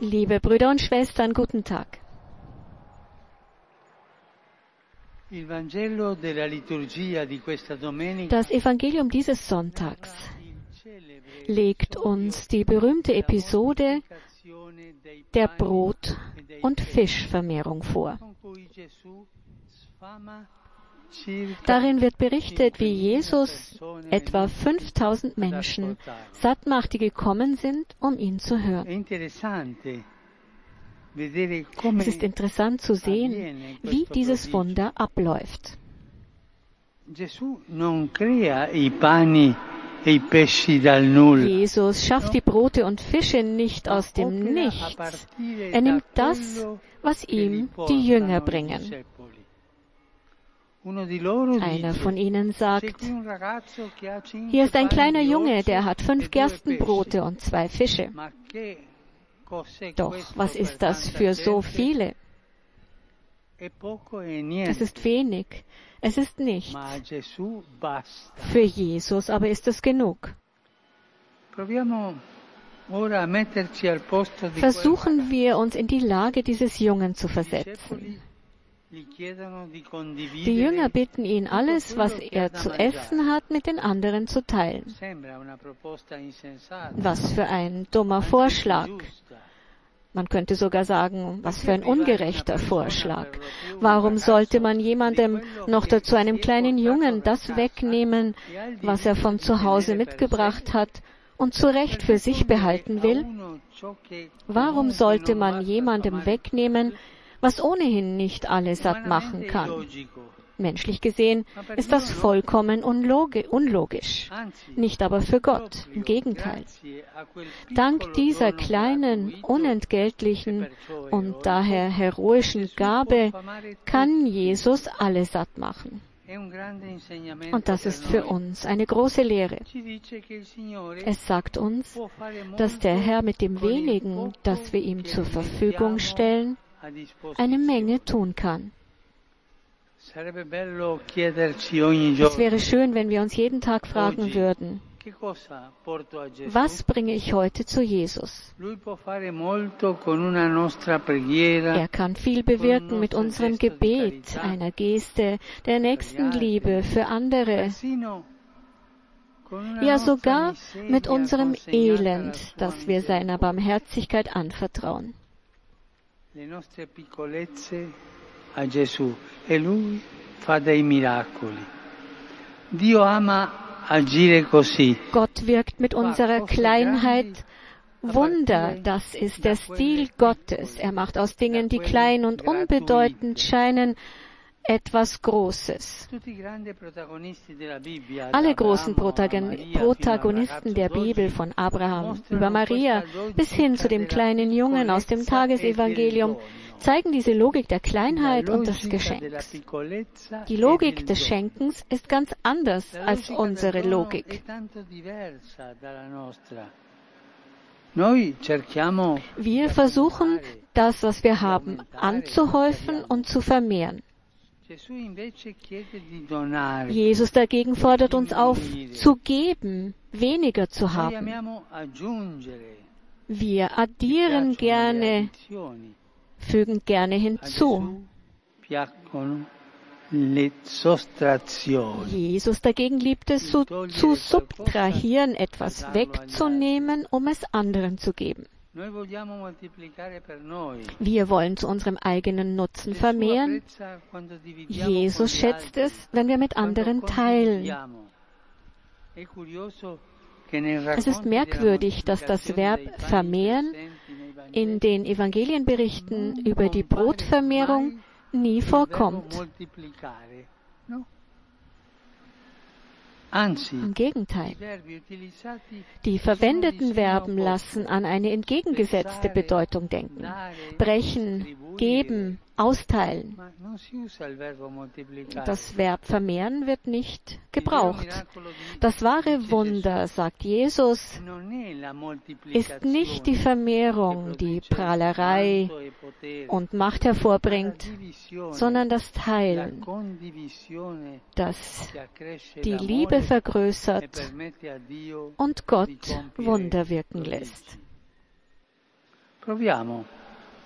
Liebe Brüder und Schwestern, guten Tag. Il Vangelo della liturgia di questa domenica Das Evangelium dieses Sonntags legt uns die berühmte Episode der Brot- und Fischvermehrung vor. Darin wird berichtet, wie Jesus etwa 5000 Menschen satt macht, die gekommen sind, um ihn zu hören. Es ist interessant zu sehen, wie dieses Wunder abläuft. E. Jesus schafft die Brote und Fische nicht aus dem Nichts. Er nimmt das, was ihm die Jünger bringen. Einer von ihnen sagt, hier ist ein kleiner Junge, der hat fünf Gerstenbrote und zwei Fische. Doch was ist das für so viele? Es ist wenig, es ist nichts. Für Jesus aber ist es genug. Versuchen wir uns in die Lage dieses Jungen zu versetzen. Die Jünger bitten ihn, alles, was er zu essen hat, mit den anderen zu teilen. Was für ein dummer Vorschlag. Man könnte sogar sagen, was für ein ungerechter Vorschlag. Warum sollte man jemandem, noch dazu einem kleinen Jungen, das wegnehmen, was er von zu Hause mitgebracht hat und zu Recht für sich behalten will? Warum sollte man jemandem wegnehmen, was ohnehin nicht alle satt machen kann? Menschlich gesehen ist das vollkommen unlogi unlogisch. Nicht aber für Gott, im Gegenteil. Dank dieser kleinen, unentgeltlichen und daher heroischen Gabe kann Jesus alle satt machen. Und das ist für uns eine große Lehre. Es sagt uns, dass der Herr mit dem wenigen, das wir ihm zur Verfügung stellen, eine Menge tun kann. Es wäre schön, wenn wir uns jeden Tag fragen würden, was bringe ich heute zu Jesus? Er kann viel bewirken mit unserem Gebet, einer Geste der Nächstenliebe für andere, ja sogar mit unserem Elend, das wir seiner Barmherzigkeit anvertrauen. Le nostre piccolezze a Gesù e lui fa dei miracoli. Dio ama agire così. Gott wirkt mit unserer Kleinheit Wunder, das ist der Stil Gottes. Er macht aus Dingen, die klein und unbedeutend scheinen, etwas Großes. Alle großen Protagonisten der Bibel von Abraham über Maria bis hin zu dem kleinen Jungen aus dem e Tagesevangelium zeigen diese Logik der Kleinheit und des Geschenks. Die e Logik des. Schenkens ist ganz anders als unsere Logik. Wir versuchen, das, was wir haben, anzuhäufen und zu vermehren. Jesus dagegen fordert uns auf, zu geben, weniger zu haben. Wir addieren gerne, fügen gerne hinzu. Jesus dagegen liebt es, so zu subtrahieren, etwas wegzunehmen, um es anderen zu geben. Wir wollen zu unserem eigenen Nutzen vermehren. Jesus schätzt es, wenn wir mit anderen teilen. Es ist merkwürdig, dass das Verb vermehren in den Evangelienberichten über die Brotvermehrung nie vorkommt. Im Gegenteil. Die verwendeten Verben lassen an eine entgegengesetzte Bedeutung denken. Brechen, geben, austeilen. Das Verb vermehren wird nicht gebraucht. Das wahre Wunder, sagt Jesus, ist nicht die Vermehrung, die Prahlerei und Macht hervorbringt, sondern das Teilen, das die Liebe vergrößert und Gott Wunder wirken lässt. Proviamo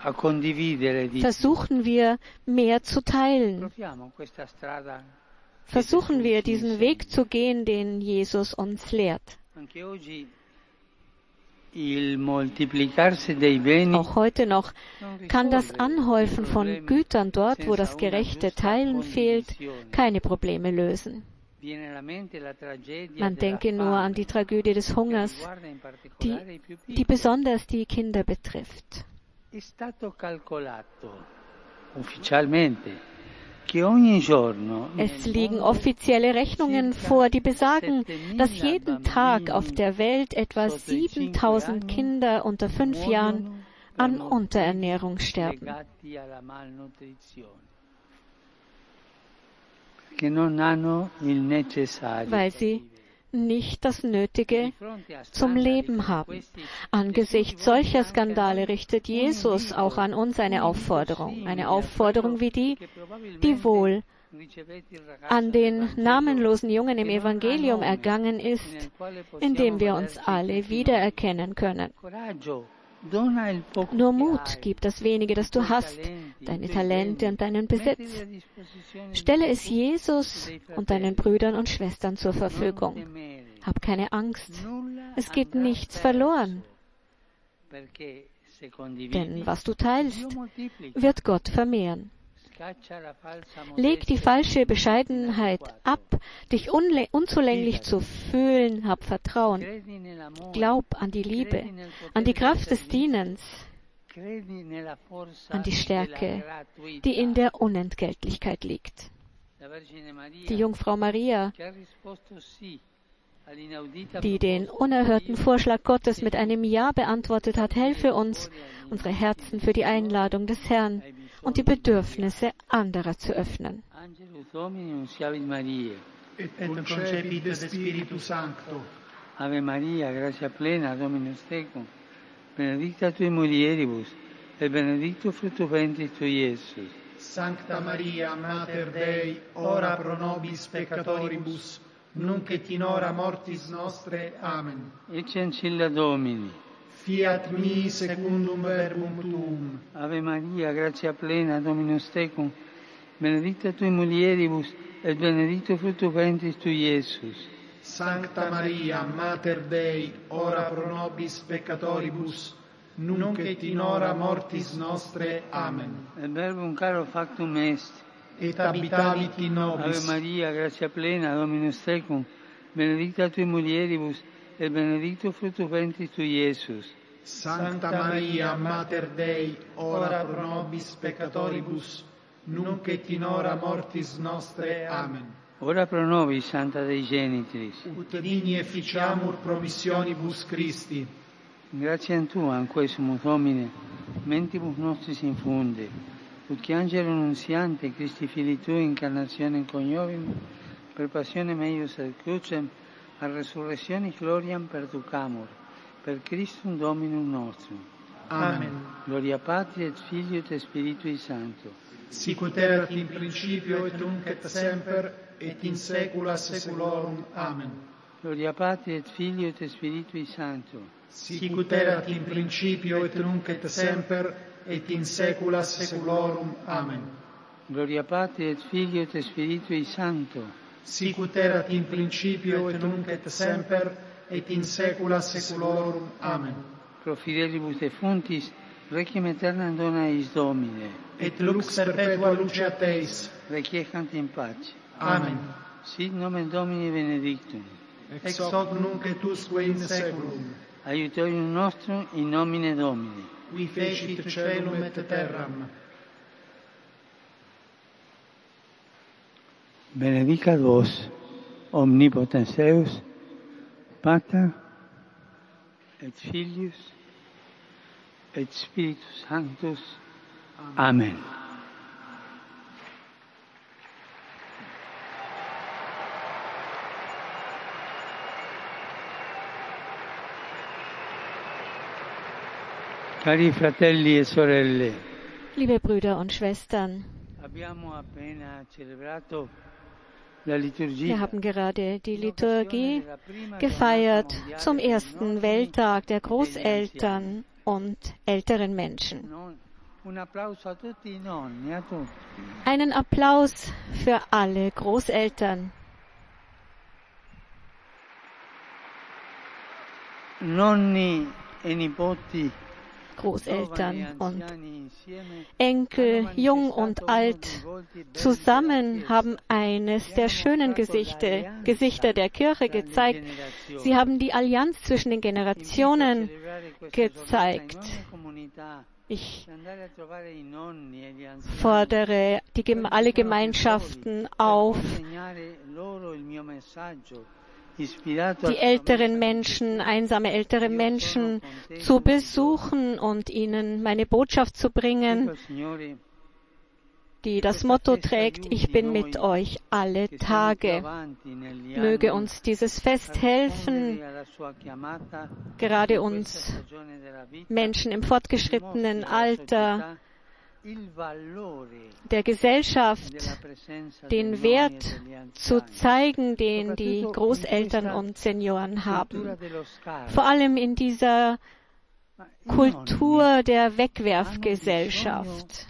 Versuchen wir, mehr zu teilen. Versuchen wir, diesen. Weg zu gehen, den Jesus uns lehrt. Auch heute noch kann das Anhäufen von Gütern dort, wo das gerechte Teilen fehlt, keine Probleme lösen. Man denke nur an die Tragödie des Hungers, die, die besonders die Kinder betrifft. È stato calcolato ufficialmente che ogni giorno Es liegen offizielle Rechnungen vor, die besagen, dass jeden Tag auf der Welt etwa 7000 Kinder unter fünf Jahren an Unterernährung sterben, weil sie. Nicht das Nötige zum Leben haben. Angesichts solcher Skandale richtet Jesus auch an uns eine Aufforderung, eine Aufforderung wie die, die wohl an den namenlosen Jungen im Evangelium ergangen ist, indem wir uns alle wiedererkennen können. Nur Mut, hai, gib das wenige, das du hast, deine Talente und deinen Besitz. Stelle es Jesus und deinen. Brüdern und Schwestern zur Verfügung. Hab keine Angst. Es geht nichts verloren, denn was du teilst, wird Gott vermehren. Leg die falsche Bescheidenheit ab, dich unzulänglich zu fühlen, hab Vertrauen. Glaub an die Liebe, an die Kraft des Dienens, an die Stärke, die in der Unentgeltlichkeit liegt. Die Jungfrau Maria, die den unerhörten Vorschlag Gottes mit einem Ja beantwortet hat, helfe uns, unsere Herzen für die Einladung des Herrn und die Bedürfnisse anderer zu öffnen. Ave Maria, gratia plena, Dominus tecum, benedicta tui mulieribus, et benedictus fructus ventris tui, Iesus. Sancta Maria, Mater Dei, ora pro nobis peccatoribus, nunc et in hora mortis nostre. Amen. Ecce ancilla Domini. fiat mi secundum verbum tuum. Ave Maria, gratia plena, Dominus tecum, benedicta tui mulieribus, et benedicto fructus ventris tui, Iesus. Sancta Maria, Mater Dei, ora pro nobis peccatoribus, nunc et in hora mortis nostre. Amen. Et verbum caro factum est. Et habitavit in nobis. Ave Maria, gratia plena, Dominus tecum, benedicta tui mulieribus, et benedictus fructus ventris tui, Iesus. Sancta Maria, Mater Dei, ora pro nobis peccatoribus, nunc et in hora mortis nostre. Amen. Ora pro nobis, Santa Dei Genitris. Ut digni efficiamur promissionibus Christi. Grazie a Tua, anque sumus Domine, mentibus nostris infunde, ut che angelo nunziante, Christi Fili Tui, incarnazione coniovim, per passione meius et crucem, ad resurrectione gloriam perducamur, per Christum Dominum nostrum. Amen. Gloria Patri et Filio et Spiritui Sancto. Sicut erat in principio et nunc et semper et in saecula saeculorum. Amen. Gloria Patri et Filio et Spiritui Sancto. Sicut erat in principio et nunc et semper et in saecula saeculorum. Amen. Gloria Patri et Filio et Spiritui Sancto sicut erat in principio et nunc et semper et in saecula saeculorum. Amen. Pro fidelibus defuntis requiem aeternam dona eis domine. Et lux perpetua luceat teis. Requiescant in pace. Amen. Sit nomen domini benedictum. Ex hoc nunc et usque in saeculum. Aiutorium nostrum in nomine domini qui fecit celum et terram. benedica vos, omnipotens Deus, Pater et Filius et Spiritus Sanctus. Amen. Amen. E Liebe Brüder und Schwestern, wir haben gerade die Liturgie gefeiert zum ersten Welttag der Großeltern und älteren Menschen. Einen Applaus für alle Großeltern, Nonni e nipoti, Großeltern e und Enkel, jung und alt, zusammen haben eines der schönen Gesichter, Gesichter der Kirche gezeigt. Sie haben die Allianz zwischen den Generationen gezeigt. Ich fordere die, alle Gemeinschaften auf, die älteren Menschen, einsame ältere Menschen zu besuchen und ihnen meine Botschaft zu bringen, die das Motto trägt, ich bin mit euch alle Tage. Möge uns dieses Fest helfen, gerade uns Menschen im fortgeschrittenen Alter der Gesellschaft den Wert zu zeigen, den die Großeltern und Senioren haben. Vor allem in dieser Kultur der Wegwerfgesellschaft.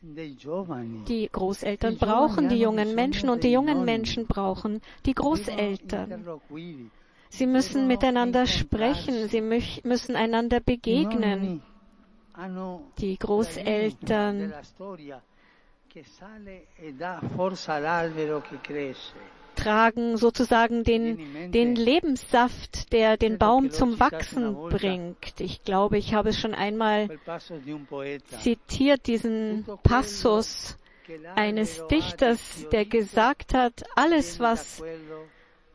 Die Großeltern brauchen die jungen Menschen und die jungen Menschen brauchen die Großeltern. Sie müssen miteinander sprechen, sie müssen einander begegnen. Die Großeltern tragen sozusagen den, den Lebenssaft, der den Baum zum Wachsen bringt. Ich glaube, ich habe es schon einmal zitiert, diesen Passus eines Dichters, der gesagt hat, alles, was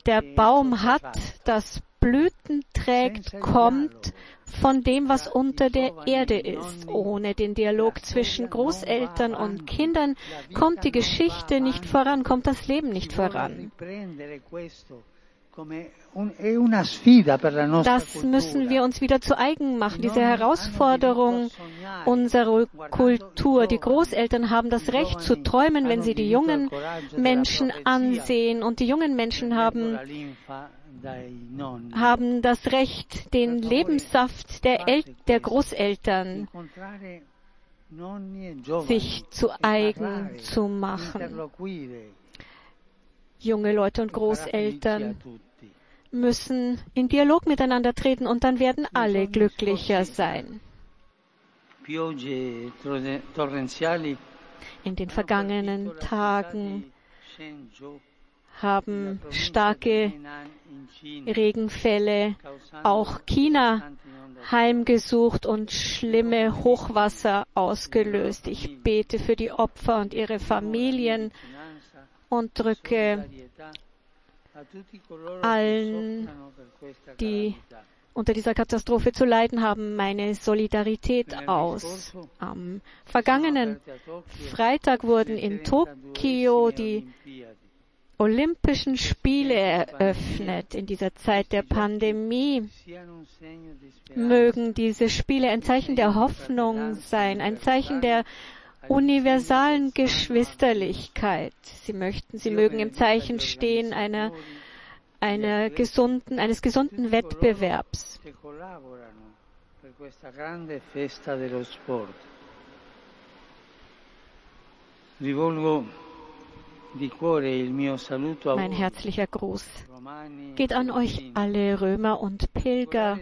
der Baum hat, das Blüten trägt, kommt von dem, was unter der Erde ist. Ohne den Dialog zwischen Großeltern und Kindern kommt die Geschichte nicht voran, kommt das Leben nicht voran. Das müssen wir uns wieder zu eigen machen, diese Herausforderung unserer Kultur. Die Großeltern haben das Recht zu träumen, wenn sie die jungen Menschen ansehen. Und die jungen Menschen haben, haben das Recht, den Lebenssaft der, El der Großeltern sich zu eigen zu machen. Junge Leute und Großeltern müssen in Dialog miteinander treten und dann werden alle glücklicher sein. In den vergangenen Tagen haben starke Regenfälle auch China heimgesucht und schlimme Hochwasser ausgelöst. Ich bete für die Opfer und ihre Familien und drücke allen, die unter dieser Katastrophe zu leiden haben, meine Solidarität aus. Am vergangenen Freitag wurden in Tokio die Olympischen Spiele eröffnet in dieser Zeit der Pandemie. Mögen diese Spiele ein Zeichen der Hoffnung sein, ein Zeichen der universalen Geschwisterlichkeit. Sie möchten, sie mögen im Zeichen stehen einer, einer gesunden, eines gesunden Wettbewerbs. Rivolgo Mein herzlicher Gruß geht an euch alle Römer und Pilger.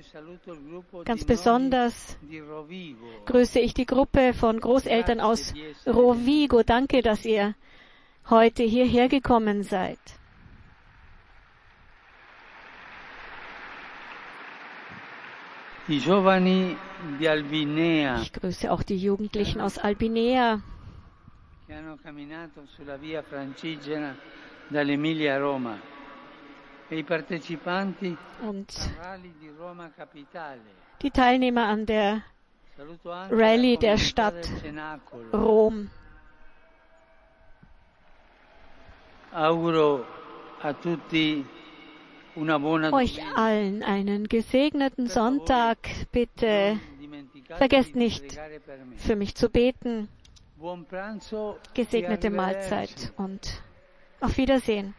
Ganz besonders grüße ich die Gruppe von Großeltern aus Rovigo. Danke, dass ihr heute hierher gekommen seid. Ich grüße auch die Jugendlichen aus Albinea, che hanno camminato sulla via francigena dall'Emilia a Roma e i partecipanti und al rally di Roma Capitale. die Teilnehmer an der Rallye der Stadt. Rom. Auguro a tutti una buona Euch allen einen gesegneten Sonntag. Bitte Vergesst nicht, für mich zu beten. Gesegnete Mahlzeit und auf Wiedersehen.